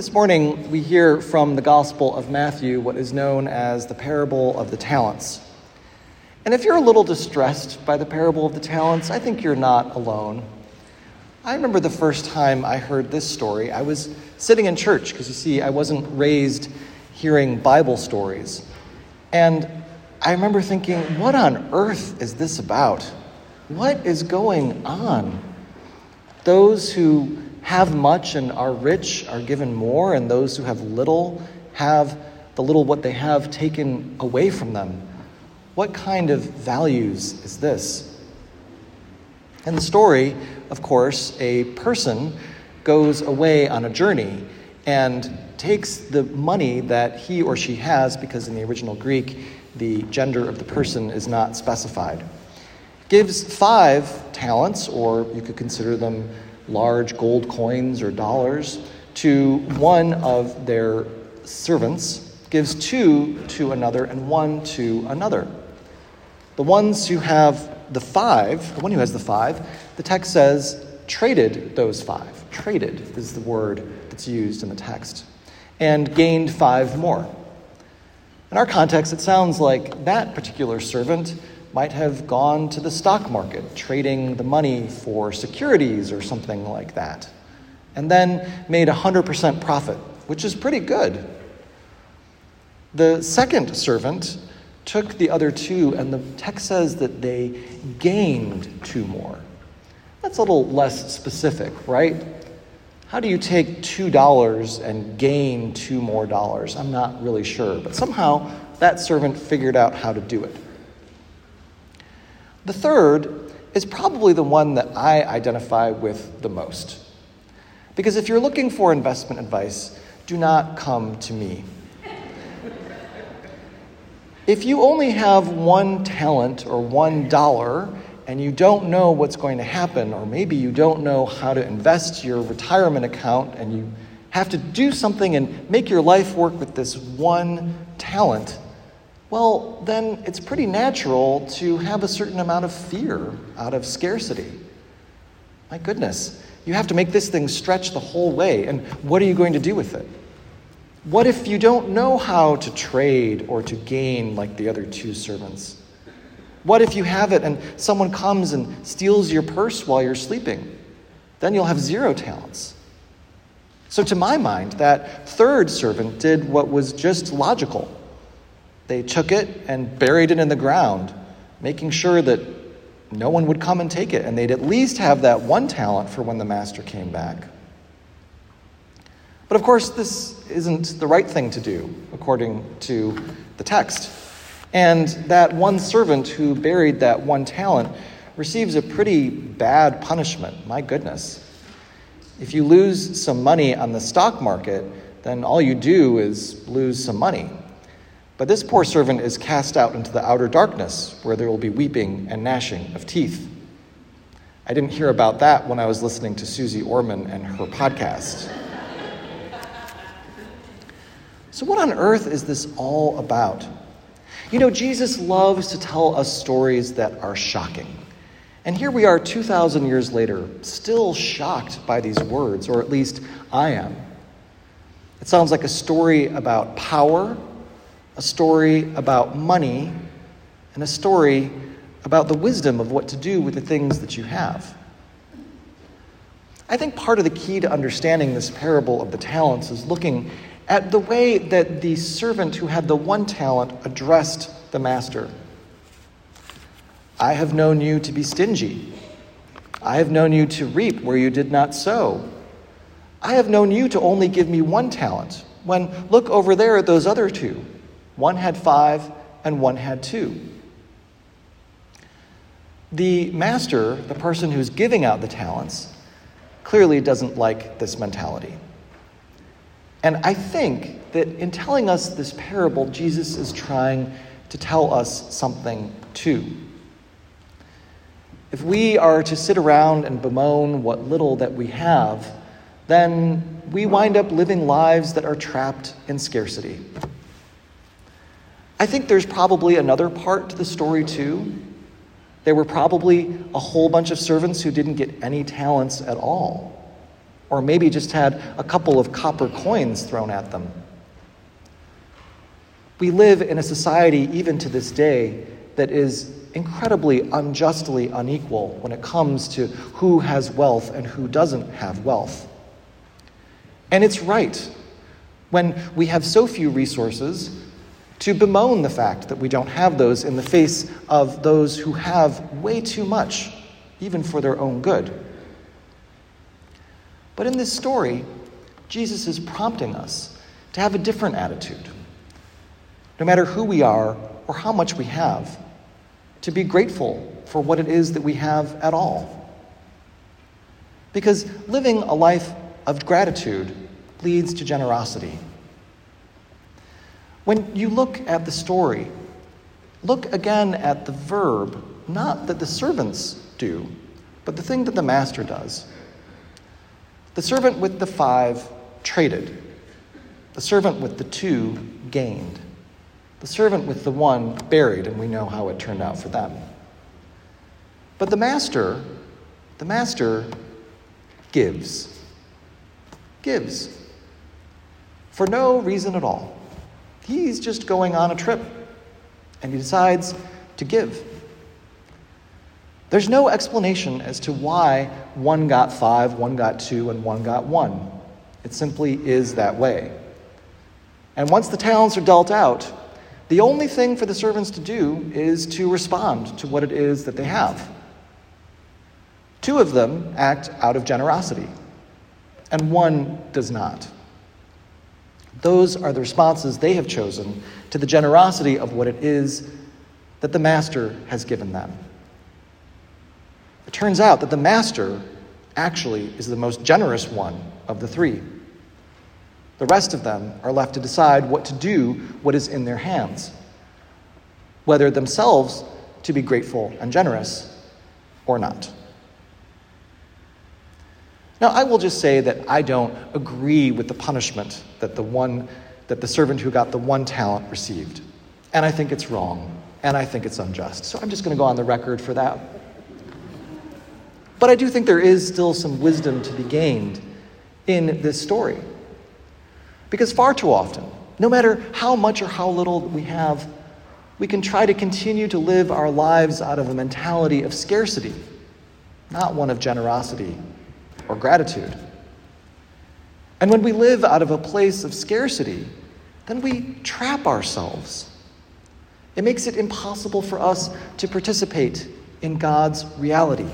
This morning, we hear from the Gospel of Matthew what is known as the parable of the talents. And if you're a little distressed by the parable of the talents, I think you're not alone. I remember the first time I heard this story. I was sitting in church because you see, I wasn't raised hearing Bible stories. And I remember thinking, what on earth is this about? What is going on? Those who have much and are rich are given more, and those who have little have the little what they have taken away from them. What kind of values is this? In the story, of course, a person goes away on a journey and takes the money that he or she has, because in the original Greek, the gender of the person is not specified. Gives five talents, or you could consider them large gold coins or dollars, to one of their servants, gives two to another, and one to another. The ones who have the five, the one who has the five, the text says traded those five. Traded is the word that's used in the text, and gained five more. In our context, it sounds like that particular servant might have gone to the stock market, trading the money for securities or something like that, and then made a 100% profit, which is pretty good. The second servant took the other two, and the text says that they gained two more. That's a little less specific, right? How do you take $2 and gain two more dollars? I'm not really sure, but somehow that servant figured out how to do it. The third is probably the one that I identify with the most. Because if you're looking for investment advice, do not come to me. If you only have one talent or one dollar and you don't know what's going to happen, or maybe you don't know how to invest your retirement account and you have to do something and make your life work with this one talent, well, then it's pretty natural to have a certain amount of fear out of scarcity. My goodness, you have to make this thing stretch the whole way, and what are you going to do with it? What if you don't know how to trade or to gain like the other two servants? What if you have it and someone comes and steals your purse while you're sleeping? Then you'll have zero talents. So, to my mind, that third servant did what was just logical. They took it and buried it in the ground, making sure that no one would come and take it, and they'd at least have that one talent for when the master came back. But of course, this isn't the right thing to do, according to the text. And that one servant who buried that one talent receives a pretty bad punishment. My goodness. If you lose some money on the stock market, then all you do is lose some money. But this poor servant is cast out into the outer darkness, where there will be weeping and gnashing of teeth. I didn't hear about that when I was listening to Suze Orman and her podcast. So, what on earth is this all about? You know, Jesus loves to tell us stories that are shocking. And here we are 2,000 years later, still shocked by these words, or at least I am. It sounds like a story about power, a story about money, and a story about the wisdom of what to do with the things that you have. I think part of the key to understanding this parable of the talents is looking at the way that the servant who had the one talent addressed the master. I have known you to be stingy. I have known you to reap where you did not sow. I have known you to only give me one talent, when look over there at those other two. One had five, and one had two. The master, the person who's giving out the talents, clearly doesn't like this mentality. And I think that in telling us this parable, Jesus is trying to tell us something too. If we are to sit around and bemoan what little that we have, then we wind up living lives that are trapped in scarcity. I think there's probably another part to the story too. There were probably a whole bunch of servants who didn't get any talents at all. or maybe just had a couple of copper coins thrown at them. We live in a society, even to this day, that is incredibly unjustly unequal when it comes to who has wealth and who doesn't have wealth. And it's right when we have so few resources to bemoan the fact that we don't have those in the face of those who have way too much, even for their own good. But in this story, Jesus is prompting us to have a different attitude. No matter who we are or how much we have, to be grateful for what it is that we have at all. Because living a life of gratitude leads to generosity. When you look at the story, look again at the verb, not that the servants do, but the thing that the master does. The servant with the five traded, the servant with the two gained. The servant with the one buried, and we know how it turned out for them. But the master, the master gives. Gives. For no reason at all. He's just going on a trip, and he decides to give. There's no explanation as to why one got five, one got two, and one got one. It simply is that way. And once the talents are dealt out, the only thing for the servants to do is to respond to what it is that they have. Two of them act out of generosity, and one does not. Those are the responses they have chosen to the generosity of what it is that the Master has given them. It turns out that the Master actually is the most generous one of the three. The rest of them are left to decide what to do what is in their hands, whether themselves to be grateful and generous or not. Now, I will just say that I don't agree with the punishment that the one that the servant who got the one talent received. And I think it's wrong, and I think it's unjust. So I'm just going to go on the record for that. But I do think there is still some wisdom to be gained in this story. Because far too often, no matter how much or how little we have, we can try to continue to live our lives out of a mentality of scarcity, not one of generosity or gratitude. And when we live out of a place of scarcity, then we trap ourselves. It makes it impossible for us to participate in God's reality.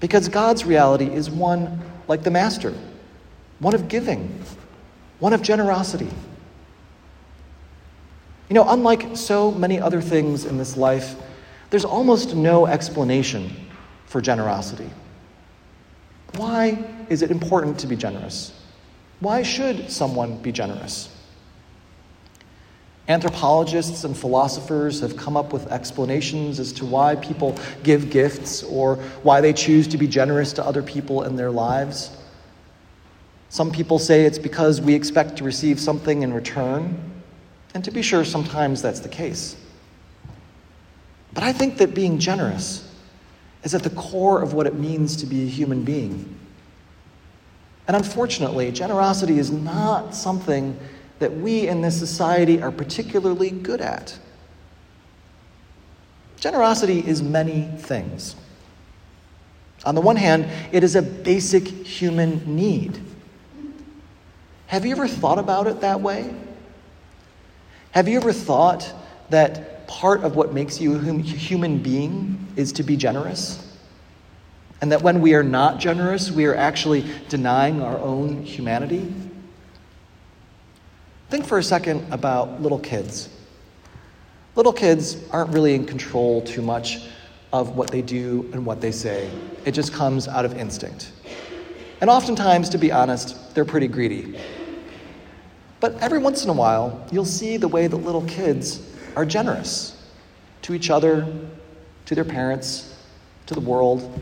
Because God's reality is one like the Master, one of giving, one of generosity. You know, unlike so many other things in this life, there's almost no explanation for generosity. Why is it important to be generous? Why should someone be generous? Anthropologists and philosophers have come up with explanations as to why people give gifts or why they choose to be generous to other people in their lives. Some people say it's because we expect to receive something in return, and to be sure, sometimes that's the case. But I think that being generous is at the core of what it means to be a human being. And unfortunately, generosity is not something that we in this society are particularly good at. Generosity is many things. On the one hand, it is a basic human need. Have you ever thought about it that way? Have you ever thought that part of what makes you a human being is to be generous? And that when we are not generous, we are actually denying our own humanity? Think for a second about little kids. Little kids aren't really in control too much of what they do and what they say, it just comes out of instinct. And oftentimes, to be honest, they're pretty greedy. But every once in a while, you'll see the way that little kids are generous to each other, to their parents, to the world.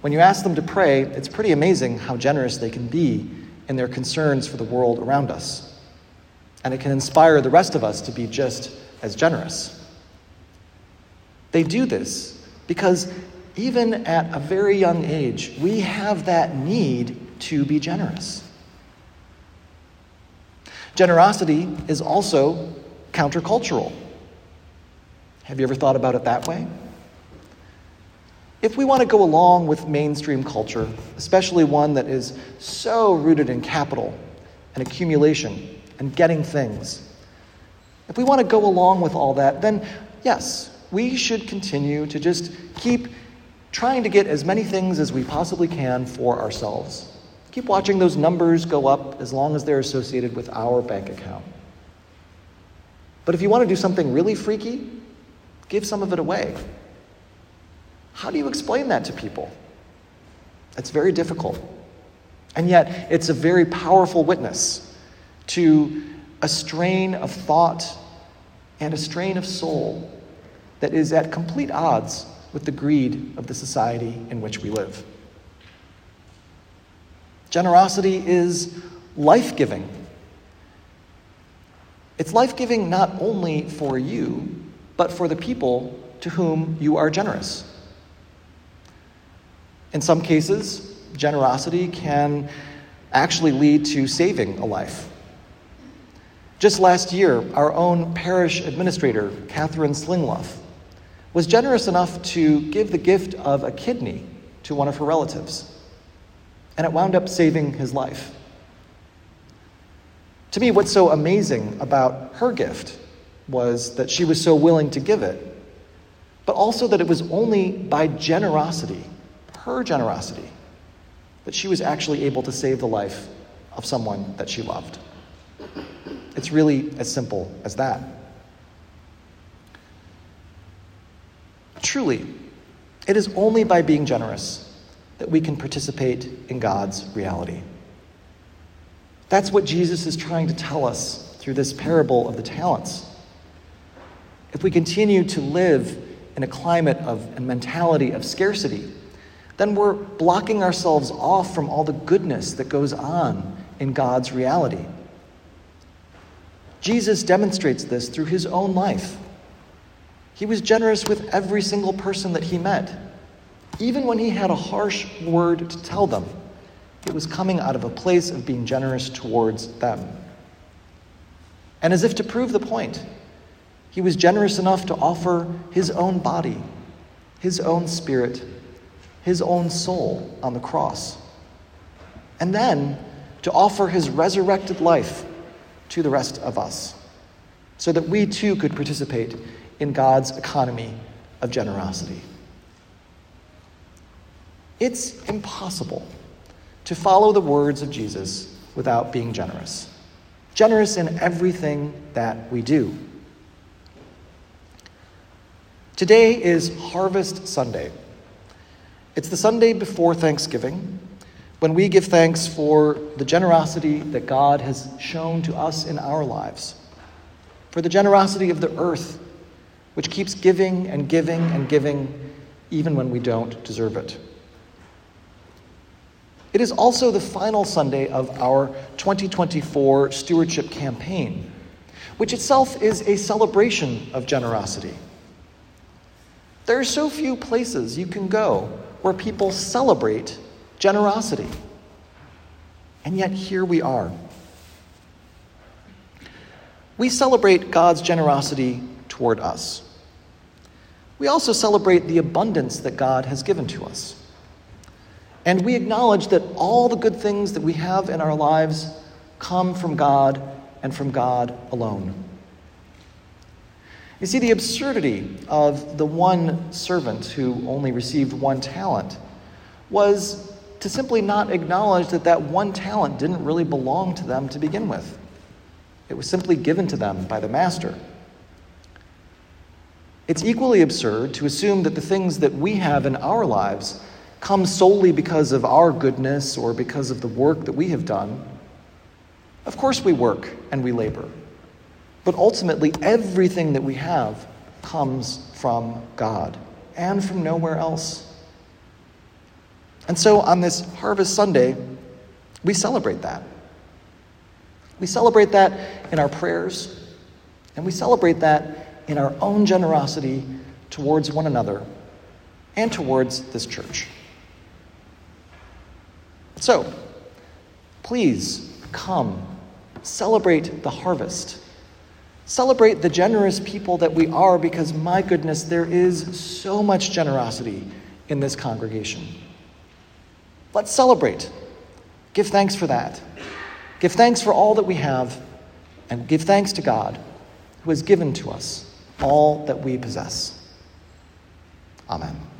When you ask them to pray, it's pretty amazing how generous they can be in their concerns for the world around us. And it can inspire the rest of us to be just as generous. They do this because even at a very young age, we have that need to be generous. Generosity is also countercultural. Have you ever thought about it that way? If we want to go along with mainstream culture, especially one that is so rooted in capital and accumulation and getting things, if we want to go along with all that, then yes, we should continue to just keep trying to get as many things as we possibly can for ourselves. Keep watching those numbers go up as long as they're associated with our bank account. But if you want to do something really freaky, give some of it away. How do you explain that to people? It's very difficult. And yet, it's a very powerful witness to a strain of thought and a strain of soul that is at complete odds with the greed of the society in which we live. Generosity is life giving. It's life giving not only for you, but for the people to whom you are generous. In some cases, generosity can actually lead to saving a life. Just last year, our own parish administrator, Catherine Slingloff, was generous enough to give the gift of a kidney to one of her relatives and it wound up saving his life. To me, what's so amazing about her gift was that she was so willing to give it, but also that it was only by generosity, her generosity, that she was actually able to save the life of someone that she loved. It's really as simple as that. Truly, it is only by being generous that we can participate in God's reality. That's what Jesus is trying to tell us through this parable of the talents. If we continue to live in a climate of and mentality of scarcity, then we're blocking ourselves off from all the goodness that goes on in God's reality. Jesus demonstrates this through his own life. He was generous with every single person that he met. Even when he had a harsh word to tell them, it was coming out of a place of being generous towards them. And as if to prove the point, he was generous enough to offer his own body, his own spirit, his own soul on the cross. And then to offer his resurrected life to the rest of us, so that we too could participate in God's economy of generosity. It's impossible to follow the words of Jesus without being generous. Generous in everything that we do. Today is Harvest Sunday. It's the Sunday before Thanksgiving when we give thanks for the generosity that God has shown to us in our lives, for the generosity of the earth, which keeps giving and giving and giving even when we don't deserve it. It is also the final Sunday of our 2024 stewardship campaign, which itself is a celebration of generosity. There are so few places you can go where people celebrate generosity. And yet, here we are. We celebrate God's generosity toward us. We also celebrate the abundance that God has given to us. And we acknowledge that all the good things that we have in our lives come from God and from God alone. You see, the absurdity of the one servant who only received one talent was to simply not acknowledge that that one talent didn't really belong to them to begin with. It was simply given to them by the master. It's equally absurd to assume that the things that we have in our lives come solely because of our goodness or because of the work that we have done. Of course, we work and we labor. But ultimately, everything that we have comes from God and from nowhere else. And so on this Harvest Sunday, we celebrate that. We celebrate that in our prayers, and we celebrate that in our own generosity towards one another and towards this church. So, please come, celebrate the harvest. Celebrate the generous people that we are because, my goodness, there is so much generosity in this congregation. Let's celebrate. Give thanks for that. Give thanks for all that we have, and give thanks to God who has given to us all that we possess. Amen.